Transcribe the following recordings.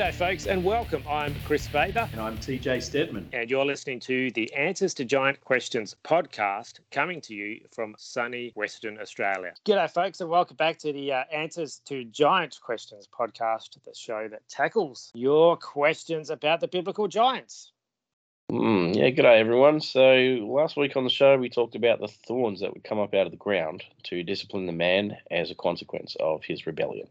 G'day, folks, and welcome. I'm Kris Bather. And I'm TJ Steadman. And you're listening to the Answers to Giant Questions podcast coming to you from sunny Western Australia. G'day, folks, and welcome back to the uh, Answers to Giant Questions podcast, the show that tackles your questions about the biblical giants. Mm, yeah, g'day, everyone. So, last week on the show, we talked about the thorns that would come up out of the ground to discipline the man as a consequence of his rebellion.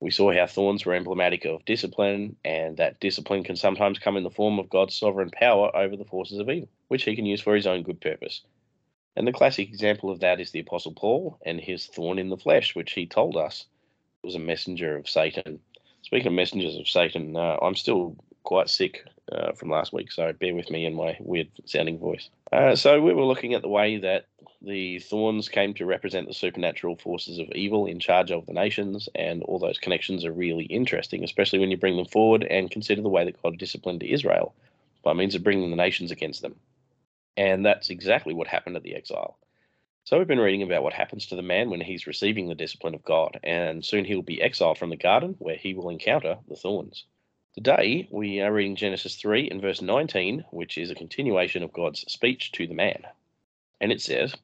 We saw how thorns were emblematic of discipline, and that discipline can sometimes come in the form of God's sovereign power over the forces of evil, which he can use for his own good purpose. And the classic example of that is the Apostle Paul and his thorn in the flesh, which he told us was a messenger of Satan. Speaking of messengers of Satan, uh, I'm still quite sick uh, from last week, so bear with me in my weird sounding voice. Uh, so we were looking at the way that the thorns came to represent the supernatural forces of evil in charge of the nations, and all those connections are really interesting, especially when you bring them forward and consider the way that God disciplined Israel by means of bringing the nations against them. And that's exactly what happened at the exile. So we've been reading about what happens to the man when he's receiving the discipline of God, and soon he'll be exiled from the garden where he will encounter the thorns. Today, we are reading Genesis 3 and verse 19, which is a continuation of God's speech to the man. And it says,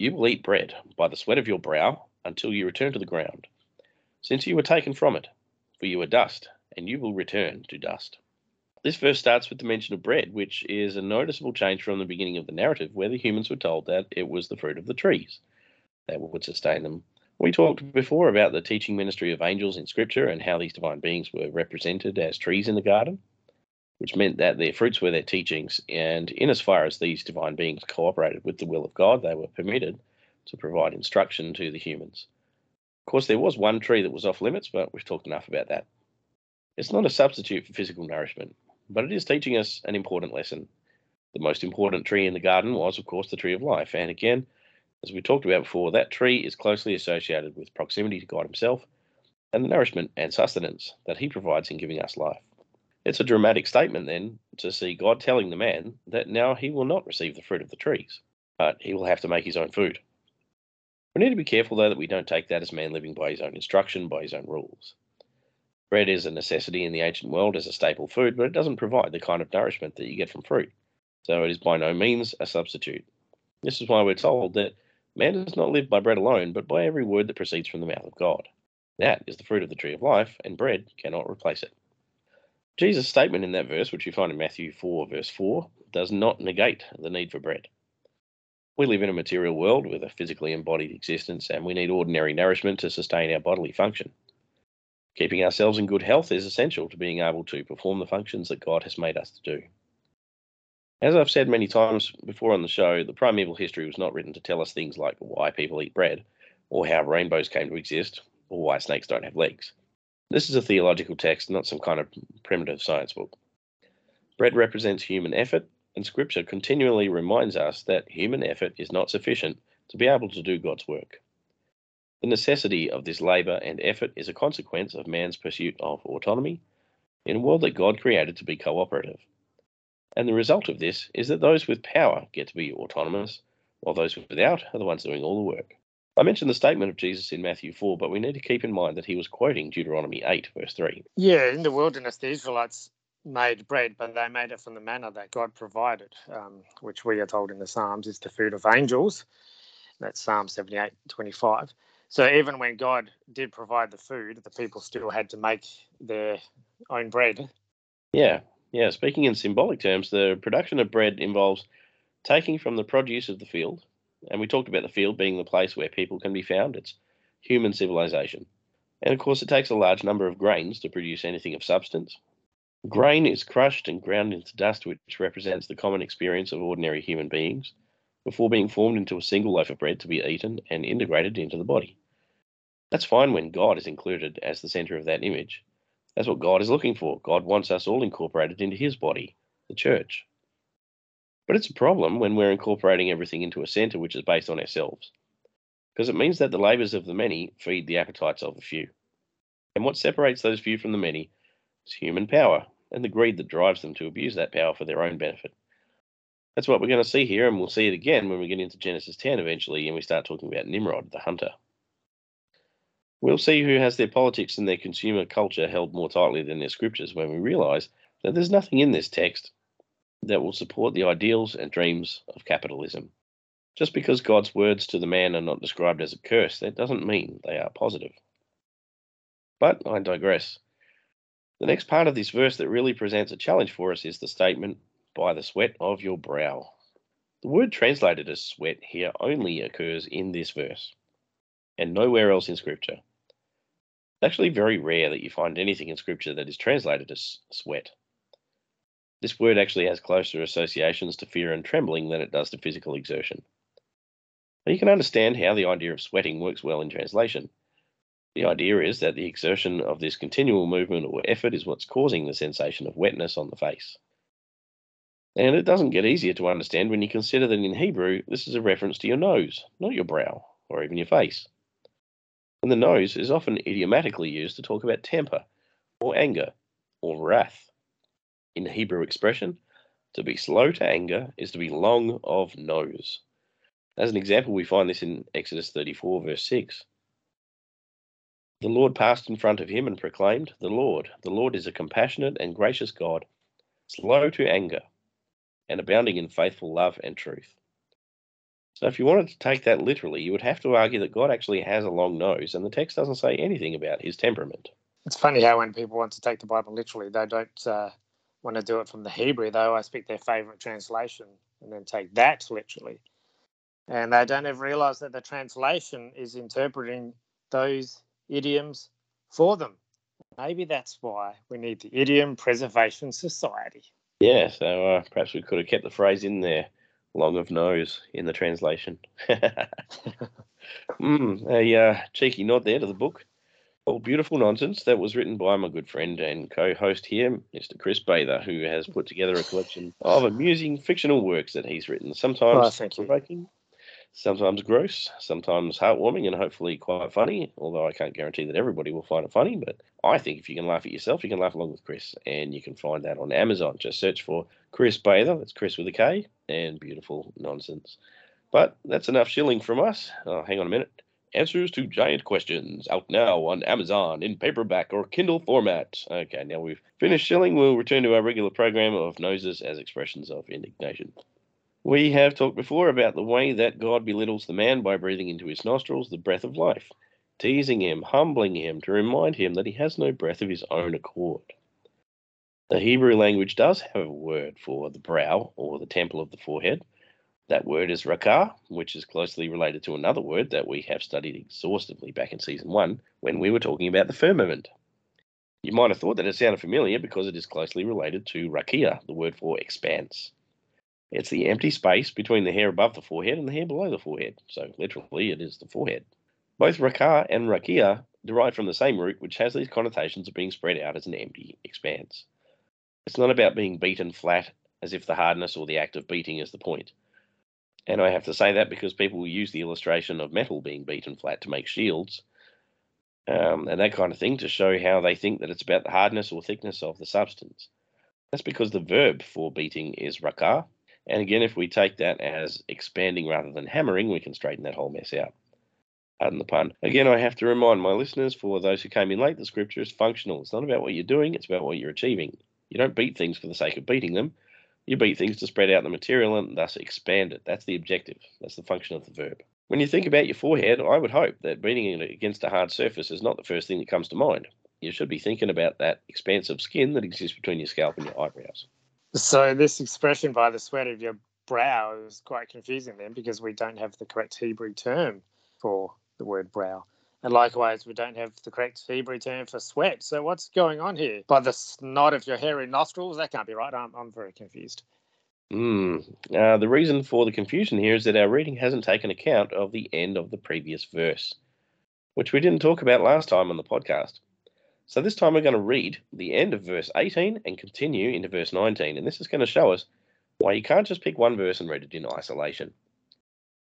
You will eat bread by the sweat of your brow until you return to the ground, since you were taken from it, for you are dust, and you will return to dust. This verse starts with the mention of bread, which is a noticeable change from the beginning of the narrative, where the humans were told that it was the fruit of the trees that would sustain them. We talked before about the teaching ministry of angels in Scripture and how these divine beings were represented as trees in the garden, which meant that their fruits were their teachings. And in as far as these divine beings cooperated with the will of God, they were permitted to provide instruction to the humans. Of course, there was one tree that was off limits, but we've talked enough about that. It's not a substitute for physical nourishment, but it is teaching us an important lesson. The most important tree in the garden was, of course, the tree of life. And again, as we talked about before, that tree is closely associated with proximity to God Himself and the nourishment and sustenance that He provides in giving us life. It's a dramatic statement, then, to see God telling the man that now he will not receive the fruit of the trees, but he will have to make his own food. We need to be careful, though, that we don't take that as man living by his own instruction, by his own rules. Bread is a necessity in the ancient world as a staple food, but it doesn't provide the kind of nourishment that you get from fruit. So it is by no means a substitute. This is why we're told that Man does not live by bread alone, but by every word that proceeds from the mouth of God. That is the fruit of the tree of life, and bread cannot replace it. Jesus' statement in that verse, which you find in Matthew 4, verse 4, does not negate the need for bread. We live in a material world with a physically embodied existence, and we need ordinary nourishment to sustain our bodily function. Keeping ourselves in good health is essential to being able to perform the functions that God has made us to do. As I've said many times before on the show, the primeval history was not written to tell us things like why people eat bread, or how rainbows came to exist, or why snakes don't have legs. This is a theological text, not some kind of primitive science book. Bread represents human effort, and Scripture continually reminds us that human effort is not sufficient to be able to do God's work. The necessity of this labour and effort is a consequence of man's pursuit of autonomy in a world that God created to be cooperative. And the result of this is that those with power get to be autonomous, while those without are the ones doing all the work. I mentioned the statement of Jesus in Matthew 4, but we need to keep in mind that he was quoting Deuteronomy 8, verse 3. Yeah, in the wilderness, the Israelites made bread, but they made it from the manna that God provided, um, which we are told in the Psalms is the food of angels. That's Psalm 78, 25. So even when God did provide the food, the people still had to make their own bread. Yeah, yeah, speaking in symbolic terms, the production of bread involves taking from the produce of the field, and we talked about the field being the place where people can be found. It's human civilization. And of course, it takes a large number of grains to produce anything of substance. Grain is crushed and ground into dust, which represents the common experience of ordinary human beings, before being formed into a single loaf of bread to be eaten and integrated into the body. That's fine when God is included as the center of that image, that's what God is looking for. God wants us all incorporated into his body, the church. But it's a problem when we're incorporating everything into a center which is based on ourselves, because it means that the labors of the many feed the appetites of the few. And what separates those few from the many is human power and the greed that drives them to abuse that power for their own benefit. That's what we're going to see here, and we'll see it again when we get into Genesis 10 eventually and we start talking about Nimrod, the hunter. We'll see who has their politics and their consumer culture held more tightly than their scriptures when we realize that there's nothing in this text that will support the ideals and dreams of capitalism. Just because God's words to the man are not described as a curse, that doesn't mean they are positive. But I digress. The next part of this verse that really presents a challenge for us is the statement, by the sweat of your brow. The word translated as sweat here only occurs in this verse and nowhere else in Scripture. It's actually very rare that you find anything in Scripture that is translated as sweat. This word actually has closer associations to fear and trembling than it does to physical exertion. Now you can understand how the idea of sweating works well in translation. The idea is that the exertion of this continual movement or effort is what's causing the sensation of wetness on the face. And it doesn't get easier to understand when you consider that in Hebrew, this is a reference to your nose, not your brow or even your face. And the nose is often idiomatically used to talk about temper or anger or wrath. In Hebrew expression, to be slow to anger is to be long of nose. As an example, we find this in Exodus 34, verse 6. The Lord passed in front of him and proclaimed, The Lord, the Lord is a compassionate and gracious God, slow to anger, and abounding in faithful love and truth. So, if you wanted to take that literally, you would have to argue that God actually has a long nose, and the text doesn't say anything about his temperament. It's funny how when people want to take the Bible literally, they don't uh, want to do it from the Hebrew. They always pick their favorite translation and then take that literally. And they don't ever realize that the translation is interpreting those idioms for them. Maybe that's why we need the Idiom Preservation Society. Yeah, so uh, perhaps we could have kept the phrase in there, long of nose, in the translation. mm, a uh, cheeky nod there to the book. All Beautiful Nonsense, that was written by my good friend and co host here, Mr. Kris Bather, who has put together a collection of amusing fictional works that he's written, sometimes oh, provoking, sometimes gross, sometimes heartwarming, and hopefully quite funny. Although I can't guarantee that everybody will find it funny, but I think if you can laugh at yourself, you can laugh along with Kris, and you can find that on Amazon. Just search for Kris Bather. That's Kris with a K, and beautiful nonsense. But that's enough shilling from us. Oh, hang on a minute. Answers to Giant Questions out now on Amazon in paperback or Kindle format. Okay, now we've finished shilling. We'll return to our regular program of noses as expressions of indignation. We have talked before about the way that God belittles the man by breathing into his nostrils the breath of life, teasing him, humbling him to remind him that he has no breath of his own accord. The Hebrew language does have a word for the brow or the temple of the forehead. That word is rakah, which is closely related to another word that we have studied exhaustively back in season one when we were talking about the firmament. You might have thought that it sounded familiar because it is closely related to rakia, the word for expanse. It's the empty space between the hair above the forehead and the hair below the forehead. So literally, it is the forehead. Both rakah and rakia derive from the same root, which has these connotations of being spread out as an empty expanse. It's not about being beaten flat as if the hardness or the act of beating is the point. And I have to say that because people use the illustration of metal being beaten flat to make shields um, and that kind of thing to show how they think that it's about the hardness or thickness of the substance. That's because the verb for beating is rakah, and again, if we take that as expanding rather than hammering, we can straighten that whole mess out. Pardon the pun. Again, I have to remind my listeners, for those who came in late, the scripture is functional. It's not about what you're doing, it's about what you're achieving. You don't beat things for the sake of beating them. You beat things to spread out the material and thus expand it. That's the objective. That's the function of the verb. When you think about your forehead, I would hope that beating it against a hard surface is not the first thing that comes to mind. You should be thinking about that expansive skin that exists between your scalp and your eyebrows. So this expression by the sweat of your brow is quite confusing then because we don't have the correct Hebrew term for the word brow. And likewise, we don't have the correct Hebrew term for sweat. So what's going on here? By the snot of your hairy nostrils? That can't be right. I'm, I'm very confused. Mm. Uh, the reason for the confusion here is that our reading hasn't taken account of the end of the previous verse, which we didn't talk about last time on the podcast. So this time we're going to read the end of verse 18 and continue into verse 19. And this is going to show us why you can't just pick one verse and read it in isolation.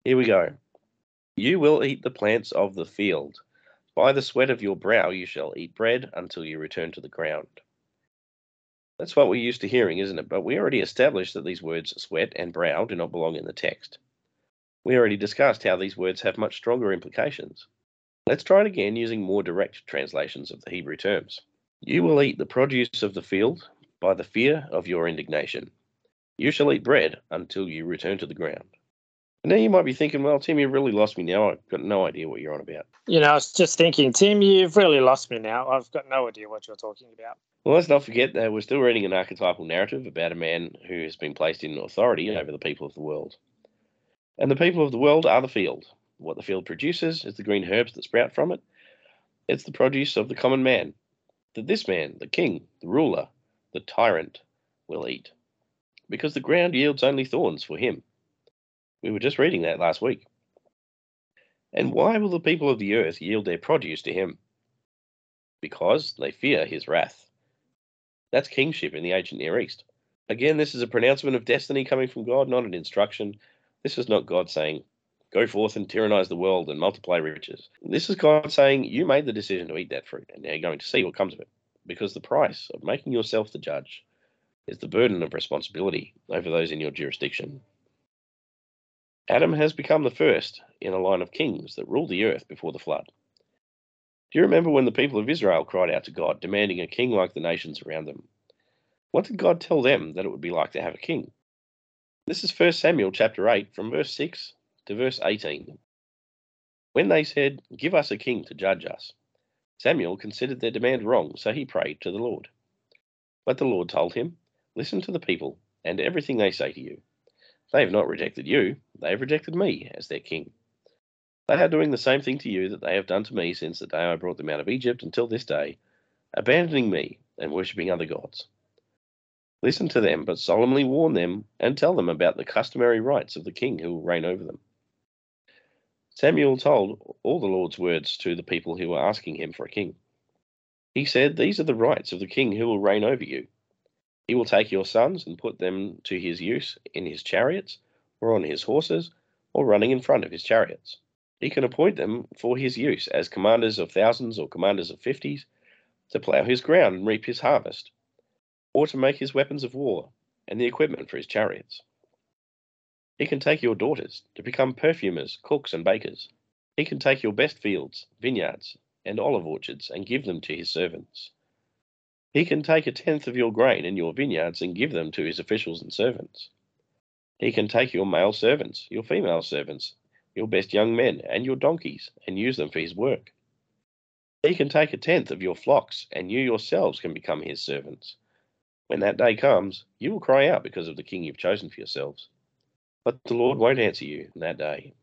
Here we go. You will eat the plants of the field. By the sweat of your brow you shall eat bread until you return to the ground. That's what we're used to hearing, isn't it? But we already established that these words sweat and brow do not belong in the text. We already discussed how these words have much stronger implications. Let's try it again using more direct translations of the Hebrew terms. You will eat the produce of the field by the fear of your indignation. You shall eat bread until you return to the ground. And now you might be thinking, well, Tim, you've really lost me now. I've got no idea what you're on about. You know, I was just thinking, Tim, you've really lost me now. I've got no idea what you're talking about. Well, let's not forget that we're still reading an archetypal narrative about a man who has been placed in authority over the people of the world. And the people of the world are the field. What the field produces is the green herbs that sprout from it. It's the produce of the common man, that this man, the king, the ruler, the tyrant, will eat. Because the ground yields only thorns for him. We were just reading that last week. And why will the people of the earth yield their produce to him? Because they fear his wrath. That's kingship in the ancient Near East. Again, this is a pronouncement of destiny coming from God, not an instruction. This is not God saying, Go forth and tyrannize the world and multiply riches. This is God saying, You made the decision to eat that fruit, and now you're going to see what comes of it. Because the price of making yourself the judge is the burden of responsibility over those in your jurisdiction. Adam has become the first in a line of kings that ruled the earth before the flood. Do you remember when the people of Israel cried out to God, demanding a king like the nations around them? What did God tell them that it would be like to have a king? This is 1 Samuel chapter 8, from verse 6 to verse 18. When they said, Give us a king to judge us, Samuel considered their demand wrong, so he prayed to the Lord. But the Lord told him, Listen to the people and everything they say to you. They have not rejected you, they have rejected me as their king. They are doing the same thing to you that they have done to me since the day I brought them out of Egypt until this day, abandoning me and worshipping other gods. Listen to them, but solemnly warn them and tell them about the customary rights of the king who will reign over them. Samuel told all the Lord's words to the people who were asking him for a king. He said, These are the rights of the king who will reign over you. He will take your sons and put them to his use in his chariots, or on his horses, or running in front of his chariots. He can appoint them for his use as commanders of thousands or commanders of fifties, to plough his ground and reap his harvest, or to make his weapons of war and the equipment for his chariots. He can take your daughters to become perfumers, cooks, and bakers. He can take your best fields, vineyards, and olive orchards and give them to his servants. He can take a tenth of your grain in your vineyards and give them to his officials and servants. He can take your male servants, your female servants, your best young men, and your donkeys, and use them for his work. He can take a tenth of your flocks, and you yourselves can become his servants. When that day comes, you will cry out because of the king you've chosen for yourselves. But the Lord won't answer you in that day.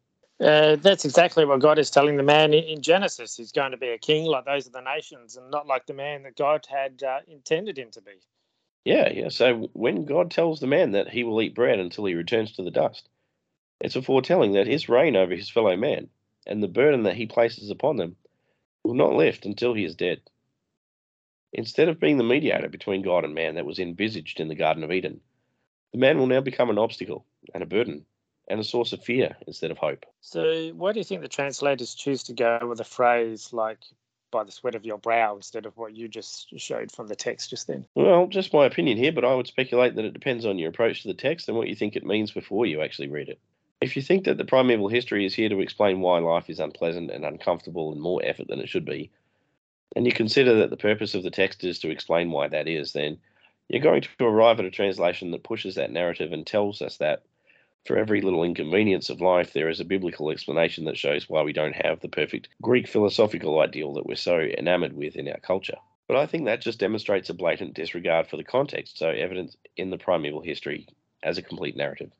Uh, that's exactly what God is telling the man in Genesis. He's going to be a king like those of the nations and not like the man that God had uh, intended him to be. Yeah, yeah. So when God tells the man that he will eat bread until he returns to the dust, it's a foretelling that his reign over his fellow man and the burden that he places upon them will not lift until he is dead. Instead of being the mediator between God and man that was envisaged in the Garden of Eden, the man will now become an obstacle and a burden and a source of fear instead of hope. So, why do you think the translators choose to go with a phrase like by the sweat of your brow instead of what you just showed from the text just then? Well, just my opinion here, but I would speculate that it depends on your approach to the text and what you think it means before you actually read it. If you think that the primeval history is here to explain why life is unpleasant and uncomfortable and more effort than it should be, and you consider that the purpose of the text is to explain why that is, then you're going to arrive at a translation that pushes that narrative and tells us that for every little inconvenience of life, there is a biblical explanation that shows why we don't have the perfect Greek philosophical ideal that we're so enamored with in our culture. But I think that just demonstrates a blatant disregard for the context so evident in the primeval history as a complete narrative.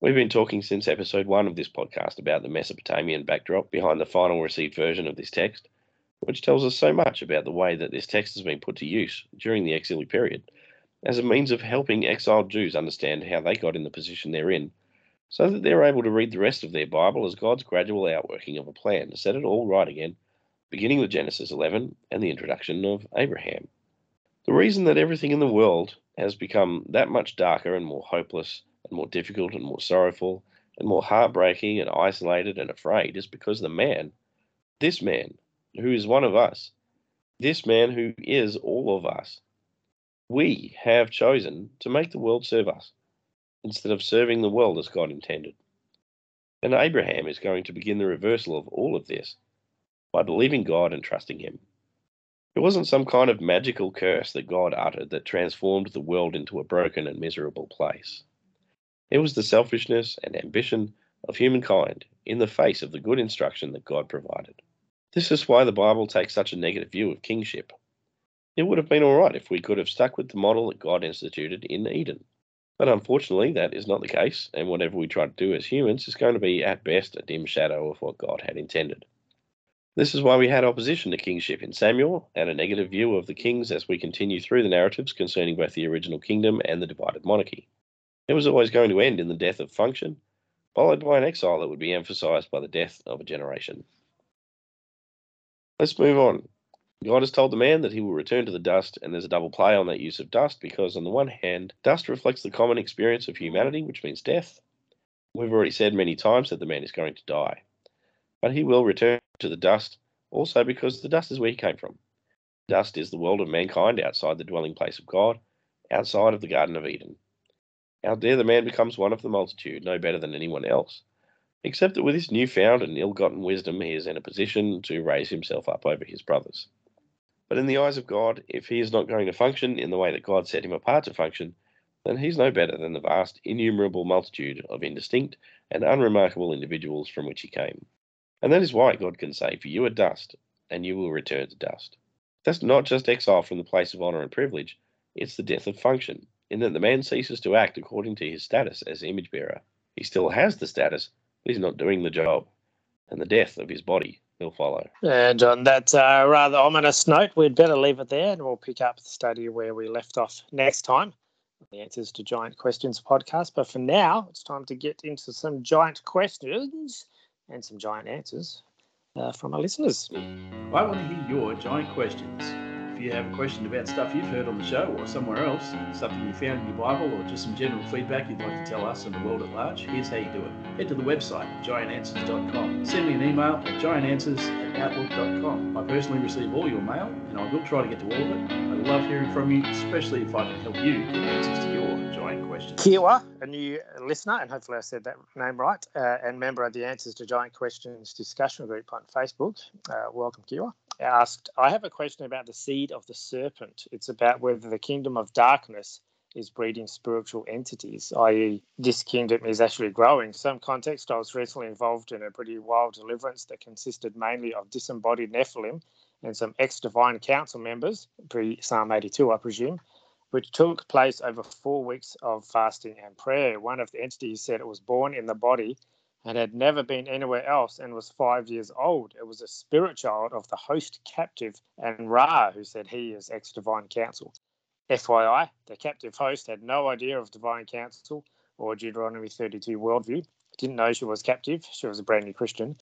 We've been talking since episode one of this podcast about the Mesopotamian backdrop behind the final received version of this text, which tells us so much about the way that this text has been put to use during the exilic period as a means of helping exiled Jews understand how they got in the position they're in, so that they're able to read the rest of their Bible as God's gradual outworking of a plan to set it all right again, beginning with Genesis 11 and the introduction of Abraham. The reason that everything in the world has become that much darker and more hopeless and more difficult and more sorrowful and more heartbreaking and isolated and afraid is because the man, this man, who is one of us, this man who is all of us, we have chosen to make the world serve us instead of serving the world as God intended. And Abraham is going to begin the reversal of all of this by believing God and trusting Him. It wasn't some kind of magical curse that God uttered that transformed the world into a broken and miserable place. It was the selfishness and ambition of humankind in the face of the good instruction that God provided. This is why the Bible takes such a negative view of kingship. It would have been all right if we could have stuck with the model that God instituted in Eden. But unfortunately, that is not the case, and whatever we try to do as humans is going to be at best a dim shadow of what God had intended. This is why we had opposition to kingship in Samuel and a negative view of the kings as we continue through the narratives concerning both the original kingdom and the divided monarchy. It was always going to end in the death of function, followed by an exile that would be emphasized by the death of a generation. Let's move on. God has told the man that he will return to the dust, and there's a double play on that use of dust because, on the one hand, dust reflects the common experience of humanity, which means death. We've already said many times that the man is going to die. But he will return to the dust also because the dust is where he came from. Dust is the world of mankind outside the dwelling place of God, outside of the Garden of Eden. How dare the man becomes one of the multitude, no better than anyone else, except that with his newfound and ill gotten wisdom he is in a position to raise himself up over his brothers. But in the eyes of God, if he is not going to function in the way that God set him apart to function, then he's no better than the vast, innumerable multitude of indistinct and unremarkable individuals from which he came. And that is why God can say, For you are dust, and you will return to dust. That's not just exile from the place of honour and privilege, it's the death of function, in that the man ceases to act according to his status as image bearer. He still has the status, but he's not doing the job, and the death of his body will follow. And on that uh, rather ominous note, we'd better leave it there and we'll pick up the study where we left off next time. The Answers to Giant Questions podcast. But for now, it's time to get into some giant questions and some giant answers uh, from our listeners. I want to hear your giant questions. You have a question about stuff you've heard on the show or somewhere else, something you found in your Bible, or just some general feedback you'd like to tell us and the world at large, here's how you do it. Head to the website, giantanswers.com. Send me an email at giantanswers at outlook.com. I personally receive all your mail, and I will try to get to all of it. I love hearing from you, especially if I can help you get answers to your giant questions. Kiwa, a new listener, and hopefully I said that name right, uh, and member of the Answers to Giant Questions discussion group on Facebook. Uh, welcome, Kiwa. Asked, I have a question about the seed of the serpent. It's about whether the kingdom of darkness is breeding spiritual entities, i.e., this kingdom is actually growing. Some context, I was recently involved in a pretty wild deliverance that consisted mainly of disembodied Nephilim and some ex divine council members, pre Psalm 82, I presume, which took place over four weeks of fasting and prayer. One of the entities said it was born in the body and had never been anywhere else and was five years old. It was a spirit child of the host captive and Ra, who said he is ex divine council. FYI, the captive host had no idea of divine council or Deuteronomy 32 worldview. Didn't know she was captive. She was a brand new Christian.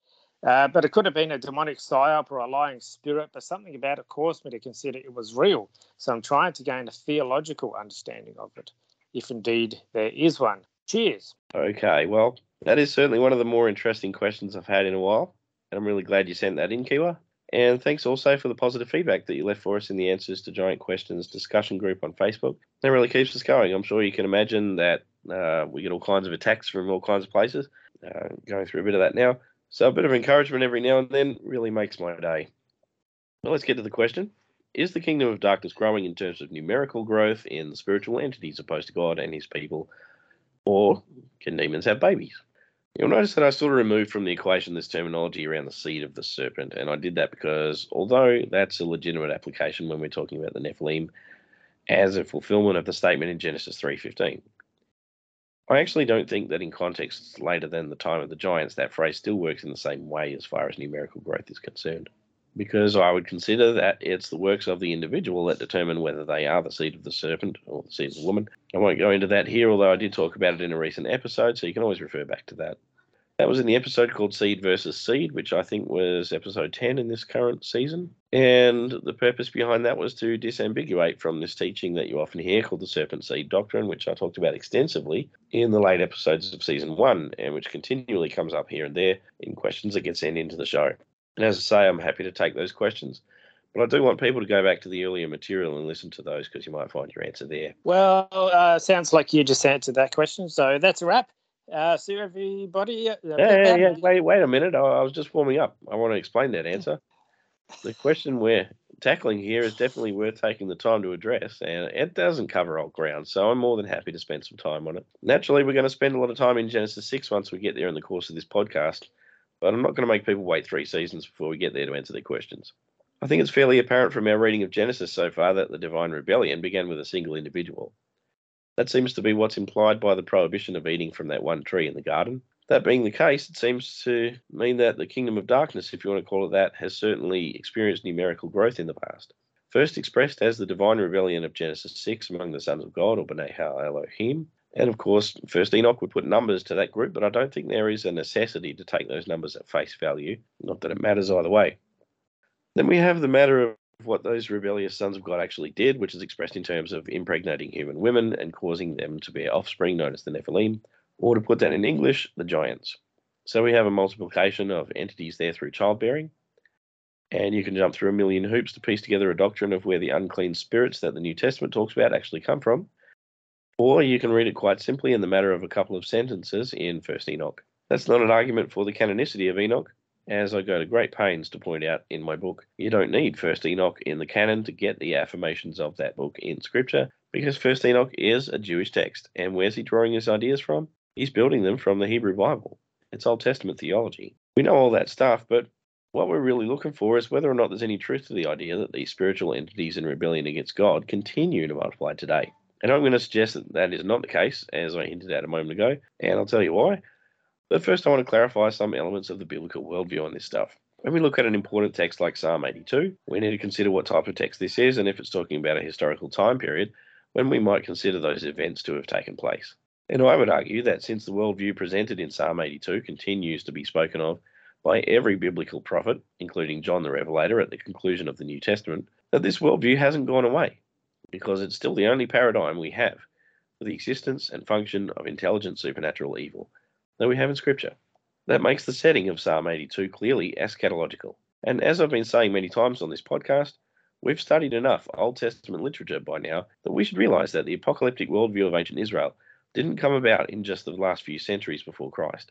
Uh, but it could have been a demonic psyop or a lying spirit, but something about it caused me to consider it was real. So I'm trying to gain a theological understanding of it, if indeed there is one. Cheers. Okay, well, that is certainly one of the more interesting questions I've had in a while. And I'm really glad you sent that in, Kiwa. And thanks also for the positive feedback that you left for us in the Answers to Giant Questions discussion group on Facebook. That really keeps us going. I'm sure you can imagine that uh, we get all kinds of attacks from all kinds of places. Uh, going through a bit of that now. So a bit of encouragement every now and then really makes my day. Well, let's get to the question. Is the kingdom of darkness growing in terms of numerical growth in the spiritual entities opposed to God and his people? Or can demons have babies? You'll notice that I sort of removed from the equation this terminology around the seed of the serpent, and I did that because although that's a legitimate application when we're talking about the Nephilim as a fulfillment of the statement in Genesis 3:15, I actually don't think that in contexts later than the time of the giants, that phrase still works in the same way as far as numerical growth is concerned. Because I would consider that it's the works of the individual that determine whether they are the seed of the serpent or the seed of the woman. I won't go into that here, although I did talk about it in a recent episode, so you can always refer back to that. That was in the episode called Seed versus Seed, which I think was episode 10 in this current season. And the purpose behind that was to disambiguate from this teaching that you often hear called the serpent seed doctrine, which I talked about extensively in the late episodes of season one, and which continually comes up here and there in questions that get sent into the show. And as I say, I'm happy to take those questions. But I do want people to go back to the earlier material and listen to those because you might find your answer there. Well, uh, sounds like you just answered that question. So that's a wrap. Uh, see everybody. Uh, yeah, yeah, yeah. Wait, wait a minute. I, I was just warming up. I want to explain that answer. the question we're tackling here is definitely worth taking the time to address, and it doesn't cover old ground, so I'm more than happy to spend some time on it. Naturally, we're going to spend a lot of time in Genesis 6 once we get there in the course of this podcast, but I'm not going to make people wait three seasons before we get there to answer their questions. I think it's fairly apparent from our reading of Genesis so far that the divine rebellion began with a single individual. That seems to be what's implied by the prohibition of eating from that one tree in the garden. That being the case, it seems to mean that the kingdom of darkness, if you want to call it that, has certainly experienced numerical growth in the past. First expressed as the divine rebellion of Genesis 6 among the sons of God, or B'nai Elohim. And of course, First Enoch would put numbers to that group, but I don't think there is a necessity to take those numbers at face value. Not that it matters either way. Then we have the matter of what those rebellious sons of God actually did, which is expressed in terms of impregnating human women and causing them to bear offspring known as the Nephilim, or to put that in English, the giants. So we have a multiplication of entities there through childbearing, and you can jump through a million hoops to piece together a doctrine of where the unclean spirits that the New Testament talks about actually come from. Or you can read it quite simply in the matter of a couple of sentences in First Enoch. That's not an argument for the canonicity of Enoch, as I go to great pains to point out in my book. You don't need First Enoch in the canon to get the affirmations of that book in Scripture, because First Enoch is a Jewish text. And where's he drawing his ideas from? He's building them from the Hebrew Bible. It's Old Testament theology. We know all that stuff, but what we're really looking for is whether or not there's any truth to the idea that these spiritual entities in rebellion against God continue to multiply today. And I'm going to suggest that that is not the case, as I hinted at a moment ago, and I'll tell you why. But first, I want to clarify some elements of the biblical worldview on this stuff. When we look at an important text like Psalm 82, we need to consider what type of text this is and if it's talking about a historical time period when we might consider those events to have taken place. And I would argue that since the worldview presented in Psalm 82 continues to be spoken of by every biblical prophet, including John the Revelator at the conclusion of the New Testament, that this worldview hasn't gone away, because it's still the only paradigm we have for the existence and function of intelligent supernatural evil that we have in Scripture. That makes the setting of Psalm 82 clearly eschatological. And as I've been saying many times on this podcast, we've studied enough Old Testament literature by now that we should realize that the apocalyptic worldview of ancient Israel didn't come about in just the last few centuries before Christ.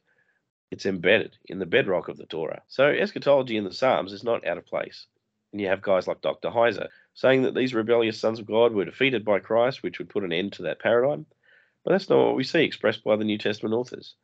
It's embedded in the bedrock of the Torah. So eschatology in the Psalms is not out of place. And you have guys like Dr. Heiser saying that these rebellious sons of God were defeated by Christ, which would put an end to that paradigm. But that's not what we see expressed by the New Testament authors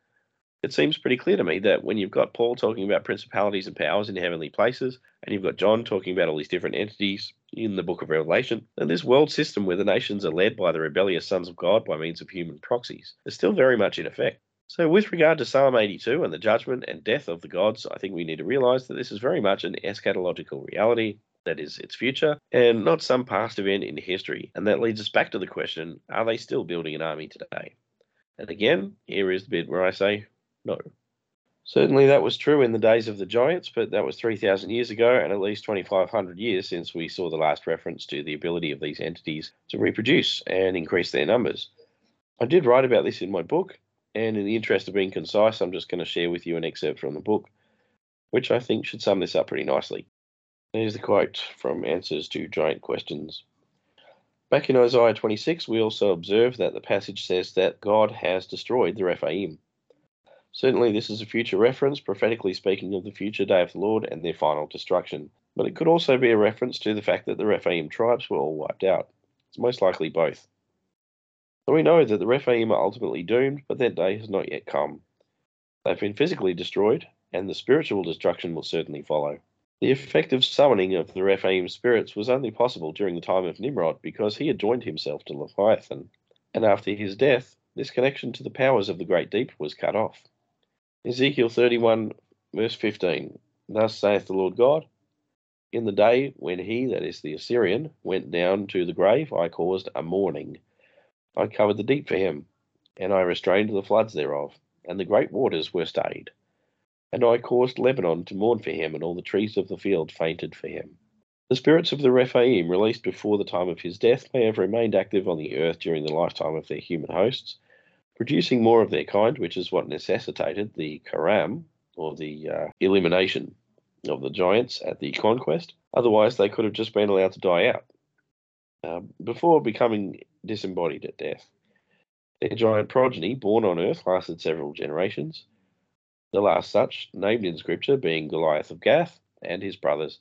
it seems pretty clear to me that when you've got Paul talking about principalities and powers in heavenly places, and you've got John talking about all these different entities in the book of Revelation, then this world system where the nations are led by the rebellious sons of God by means of human proxies is still very much in effect. So, with regard to Psalm 82 and the judgment and death of the gods, I think we need to realize that this is very much an eschatological reality, that is its future, and not some past event in history. And that leads us back to the question are they still building an army today? And again, here is the bit where I say, no. Certainly that was true in the days of the giants, but that was 3,000 years ago and at least 2,500 years since we saw the last reference to the ability of these entities to reproduce and increase their numbers. I did write about this in my book, and in the interest of being concise, I'm just going to share with you an excerpt from the book, which I think should sum this up pretty nicely. Here's the quote from Answers to Giant Questions. Back in Isaiah 26, we also observe that the passage says that God has destroyed the Rephaim. Certainly, this is a future reference, prophetically speaking of the future day of the Lord and their final destruction. But it could also be a reference to the fact that the Rephaim tribes were all wiped out. It's most likely both. We know that the Rephaim are ultimately doomed, but their day has not yet come. They've been physically destroyed, and the spiritual destruction will certainly follow. The effective summoning of the Rephaim spirits was only possible during the time of Nimrod because he had joined himself to Leviathan, and after his death, this connection to the powers of the great deep was cut off. Ezekiel 31, verse 15. Thus saith the Lord God, In the day when he, that is the Assyrian, went down to the grave, I caused a mourning. I covered the deep for him, and I restrained the floods thereof, and the great waters were stayed. And I caused Lebanon to mourn for him, and all the trees of the field fainted for him. The spirits of the Rephaim, released before the time of his death, may have remained active on the earth during the lifetime of their human hosts, producing more of their kind, which is what necessitated the Karam, or the uh, elimination of the giants at the conquest. Otherwise, they could have just been allowed to die out uh, before becoming disembodied at death. Their giant progeny, born on Earth, lasted several generations. The last such, named in Scripture, being Goliath of Gath and his brothers,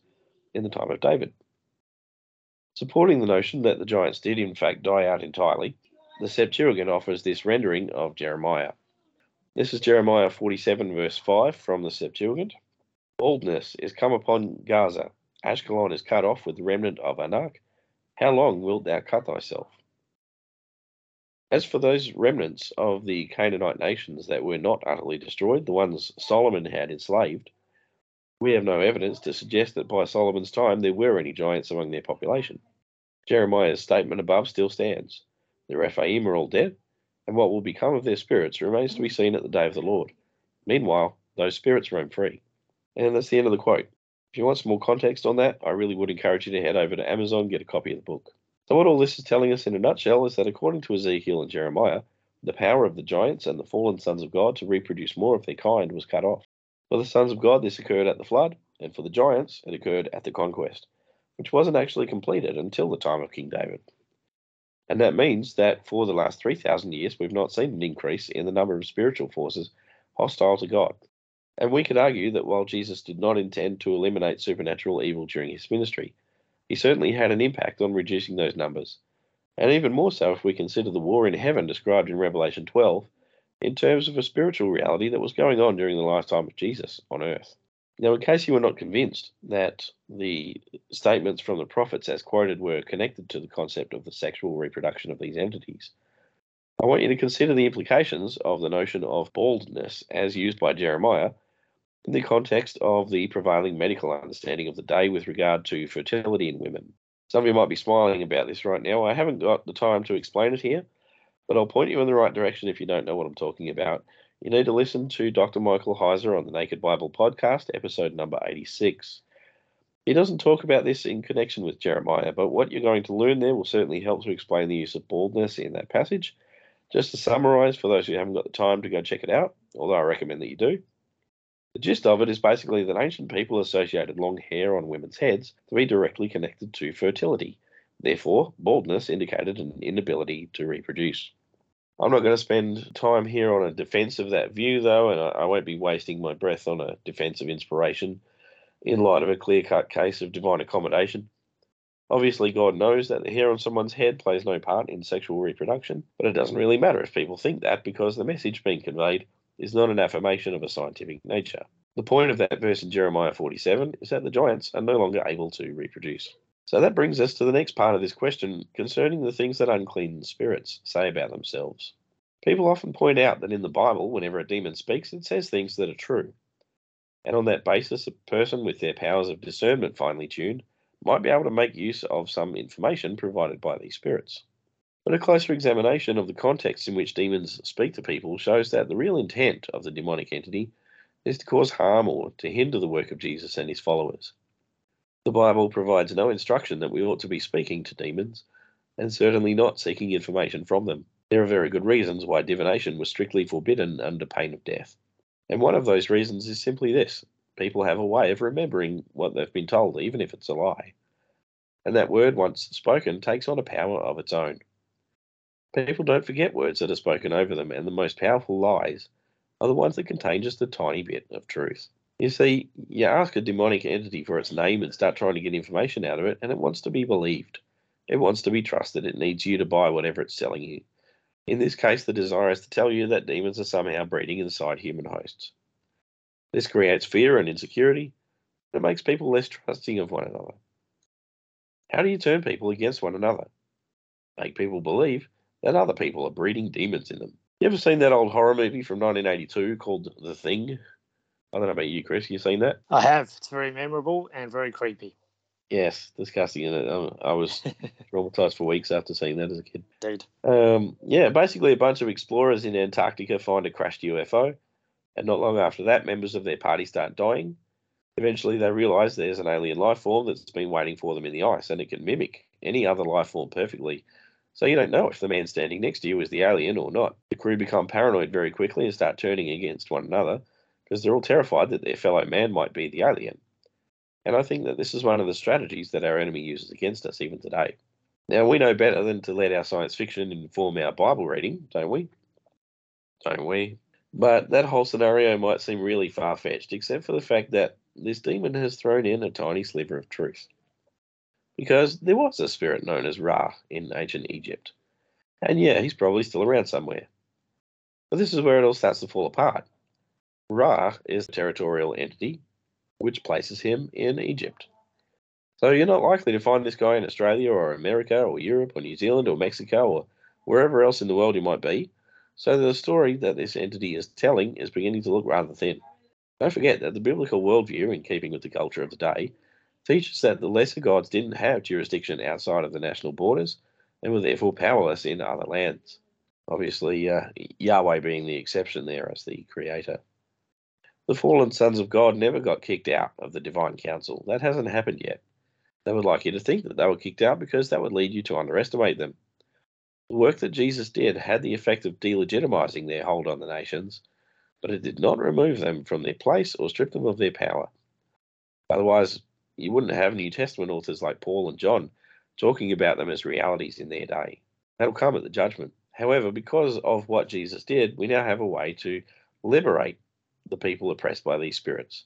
in the time of David. Supporting the notion that the giants did in fact die out entirely, the Septuagint offers this rendering of Jeremiah. This is Jeremiah 47, verse 5 from the Septuagint. Baldness is come upon Gaza. Ashkelon is cut off with the remnant of Anak. How long wilt thou cut thyself? As for those remnants of the Canaanite nations that were not utterly destroyed, the ones Solomon had enslaved, we have no evidence to suggest that by Solomon's time there were any giants among their population. Jeremiah's statement above still stands. The Rephaim are all dead, and what will become of their spirits remains to be seen at the day of the Lord. Meanwhile, those spirits roam free. And that's the end of the quote. If you want some more context on that, I really would encourage you to head over to Amazon, get a copy of the book. So, what all this is telling us in a nutshell is that according to Ezekiel and Jeremiah, the power of the giants and the fallen sons of God to reproduce more of their kind was cut off. For the sons of God, this occurred at the flood, and for the giants, it occurred at the conquest, which wasn't actually completed until the time of King David. And that means that for the last 3,000 years, we've not seen an increase in the number of spiritual forces hostile to God. And we could argue that while Jesus did not intend to eliminate supernatural evil during his ministry, he certainly had an impact on reducing those numbers. And even more so if we consider the war in heaven described in Revelation 12 in terms of a spiritual reality that was going on during the lifetime of Jesus on earth. Now, in case you were not convinced that the statements from the prophets as quoted were connected to the concept of the sexual reproduction of these entities, I want you to consider the implications of the notion of baldness as used by Jeremiah in the context of the prevailing medical understanding of the day with regard to fertility in women. Some of you might be smiling about this right now. I haven't got the time to explain it here, but I'll point you in the right direction if you don't know what I'm talking about. You need to listen to Dr. Michael Heiser on the Naked Bible podcast, episode number 86. He doesn't talk about this in connection with Jeremiah, but what you're going to learn there will certainly help to explain the use of baldness in that passage. Just to summarize, for those who haven't got the time to go check it out, although I recommend that you do, the gist of it is basically that ancient people associated long hair on women's heads to be directly connected to fertility. Therefore, baldness indicated an inability to reproduce. I'm not going to spend time here on a defense of that view, though, and I won't be wasting my breath on a defense of inspiration in light of a clear cut case of divine accommodation. Obviously, God knows that the hair on someone's head plays no part in sexual reproduction, but it doesn't really matter if people think that because the message being conveyed is not an affirmation of a scientific nature. The point of that verse in Jeremiah 47 is that the giants are no longer able to reproduce. So that brings us to the next part of this question concerning the things that unclean spirits say about themselves. People often point out that in the Bible, whenever a demon speaks, it says things that are true. And on that basis, a person with their powers of discernment finely tuned might be able to make use of some information provided by these spirits. But a closer examination of the context in which demons speak to people shows that the real intent of the demonic entity is to cause harm or to hinder the work of Jesus and his followers. The Bible provides no instruction that we ought to be speaking to demons, and certainly not seeking information from them. There are very good reasons why divination was strictly forbidden under pain of death. And one of those reasons is simply this people have a way of remembering what they've been told, even if it's a lie. And that word, once spoken, takes on a power of its own. People don't forget words that are spoken over them, and the most powerful lies are the ones that contain just a tiny bit of truth. You see, you ask a demonic entity for its name and start trying to get information out of it, and it wants to be believed. It wants to be trusted. It needs you to buy whatever it's selling you. In this case, the desire is to tell you that demons are somehow breeding inside human hosts. This creates fear and insecurity. It makes people less trusting of one another. How do you turn people against one another? Make people believe that other people are breeding demons in them. You ever seen that old horror movie from 1982 called The Thing? I don't know about you, Kris. You seen that? I have. It's very memorable and very creepy. Yes, disgusting. And um, I was traumatized for weeks after seeing that as a kid. Indeed. Um, yeah, basically, a bunch of explorers in Antarctica find a crashed UFO, and not long after that, members of their party start dying. Eventually, they realize there's an alien life form that's been waiting for them in the ice, and it can mimic any other life form perfectly. So you don't know if the man standing next to you is the alien or not. The crew become paranoid very quickly and start turning against one another because they're all terrified that their fellow man might be the alien. And I think that this is one of the strategies that our enemy uses against us even today. Now, we know better than to let our science fiction inform our Bible reading, don't we? Don't we? But that whole scenario might seem really far fetched, except for the fact that this demon has thrown in a tiny sliver of truth. Because there was a spirit known as Ra in ancient Egypt. And yeah, he's probably still around somewhere. But this is where it all starts to fall apart. Ra is a territorial entity, which places him in Egypt. So you're not likely to find this guy in Australia or America or Europe or New Zealand or Mexico or wherever else in the world he might be. So the story that this entity is telling is beginning to look rather thin. Don't forget that the biblical worldview, in keeping with the culture of the day, teaches that the lesser gods didn't have jurisdiction outside of the national borders and were therefore powerless in other lands. Obviously, uh, Yahweh being the exception there as the creator. The fallen sons of God never got kicked out of the divine council. That hasn't happened yet. They would like you to think that they were kicked out because that would lead you to underestimate them. The work that Jesus did had the effect of delegitimizing their hold on the nations, but it did not remove them from their place or strip them of their power. Otherwise, you wouldn't have New Testament authors like Paul and John talking about them as realities in their day. That'll come at the judgment. However, because of what Jesus did, we now have a way to liberate the people oppressed by these spirits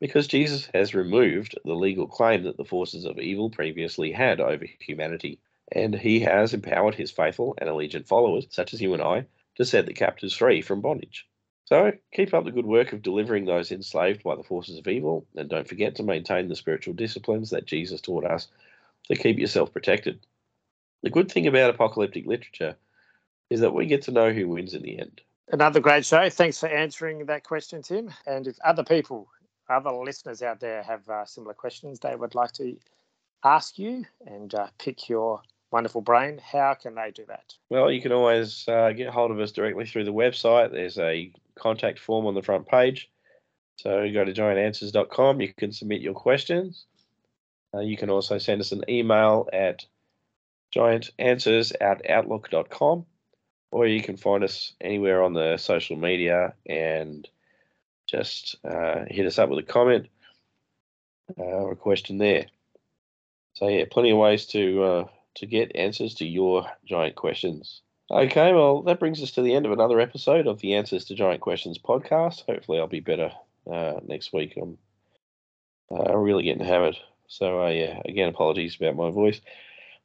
because Jesus has removed the legal claim that the forces of evil previously had over humanity, and he has empowered his faithful and allegiant followers, such as you and I, to set the captives free from bondage. So keep up the good work of delivering those enslaved by the forces of evil, and don't forget to maintain the spiritual disciplines that Jesus taught us to keep yourself protected. The good thing about apocalyptic literature is that we get to know who wins in the end. Another great show. Thanks for answering that question, Tim. And if other people other listeners out there have uh, similar questions they would like to ask you and uh, pick your wonderful brain, how can they do that? Well, you can always uh, get hold of us directly through the website. There's a contact form on the front page. So go to giantanswers.com. You can submit your questions. Uh, you can also send us an email at giantanswers at outlook.com or you can find us anywhere on the social media and just uh, hit us up with a comment uh, or a question there. So yeah, plenty of ways to uh, to get answers to your giant questions. Okay, well that brings us to the end of another episode of the Answers to Giant Questions podcast. Hopefully, I'll be better uh, next week. I'm uh, really getting hammered. So uh, yeah, again, apologies about my voice.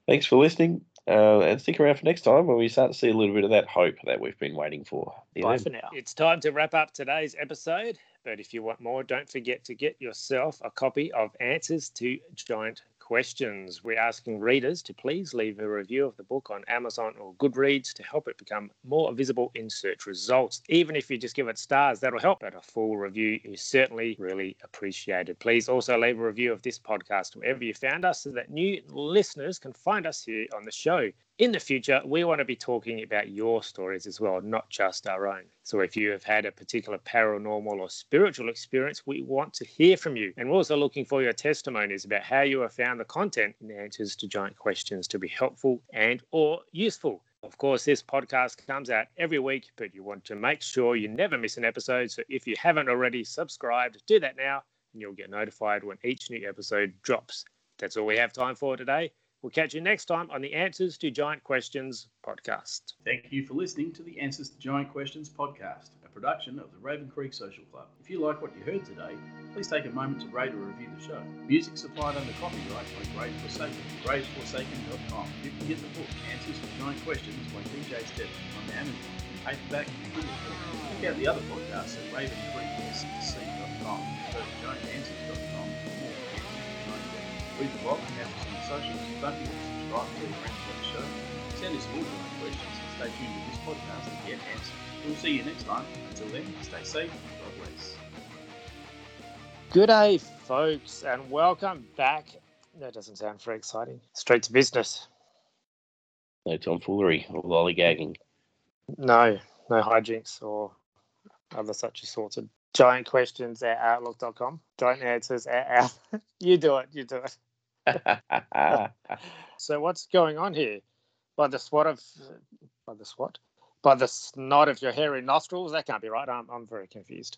Thanks for listening. Uh, and stick around for next time when we start to see a little bit of that hope that we've been waiting for. Bye for now. It's time to wrap up today's episode. But if you want more, don't forget to get yourself a copy of Answers to Giant questions. We're asking readers to please leave a review of the book on Amazon or Goodreads to help it become more visible in search results. Even if you just give it stars, that'll help. But a full review is certainly really appreciated. Please also leave a review of this podcast wherever you found us so that new listeners can find us here on the show in the future, we want to be talking about your stories as well, not just our own. So if you have had a particular paranormal or spiritual experience, we want to hear from you. And we're also looking for your testimonies about how you have found the content and answers to giant questions to be helpful and or useful. Of course, this podcast comes out every week, but you want to make sure you never miss an episode. So if you haven't already subscribed, do that now and you'll get notified when each new episode drops. That's all we have time for today. We'll catch you next time on the Answers to Giant Questions podcast. Thank you for listening to the Answers to Giant Questions podcast, a production of the Raven Creek Social Club. If you like what you heard today, please take a moment to rate or review the show. Music supplied under copyright by Grave Forsaken, graveforsaken.com. You can get the book Answers to Giant Questions by TJ Steadman on Amazon in paperback and. Check out the other podcasts at ravencreeksc.com or giantanswers.com for more Answers to Giant Questions. Read the blog and have some socials, don't forget to subscribe to your friends for the show. Send us all your questions and stay tuned to this podcast to get answers. We'll see you next time. Until then, stay safe. God bless. Good day, folks, and welcome back. That doesn't sound very exciting. Straight to business. No tomfoolery or lollygagging. No, no hijinks or other such assorted giant questions at outlook.com. Giant answers at out. you do it. You do it. so what's going on here? By the swat of, by the swat, by the snot of your hairy nostrils? That can't be right. I'm, I'm very confused.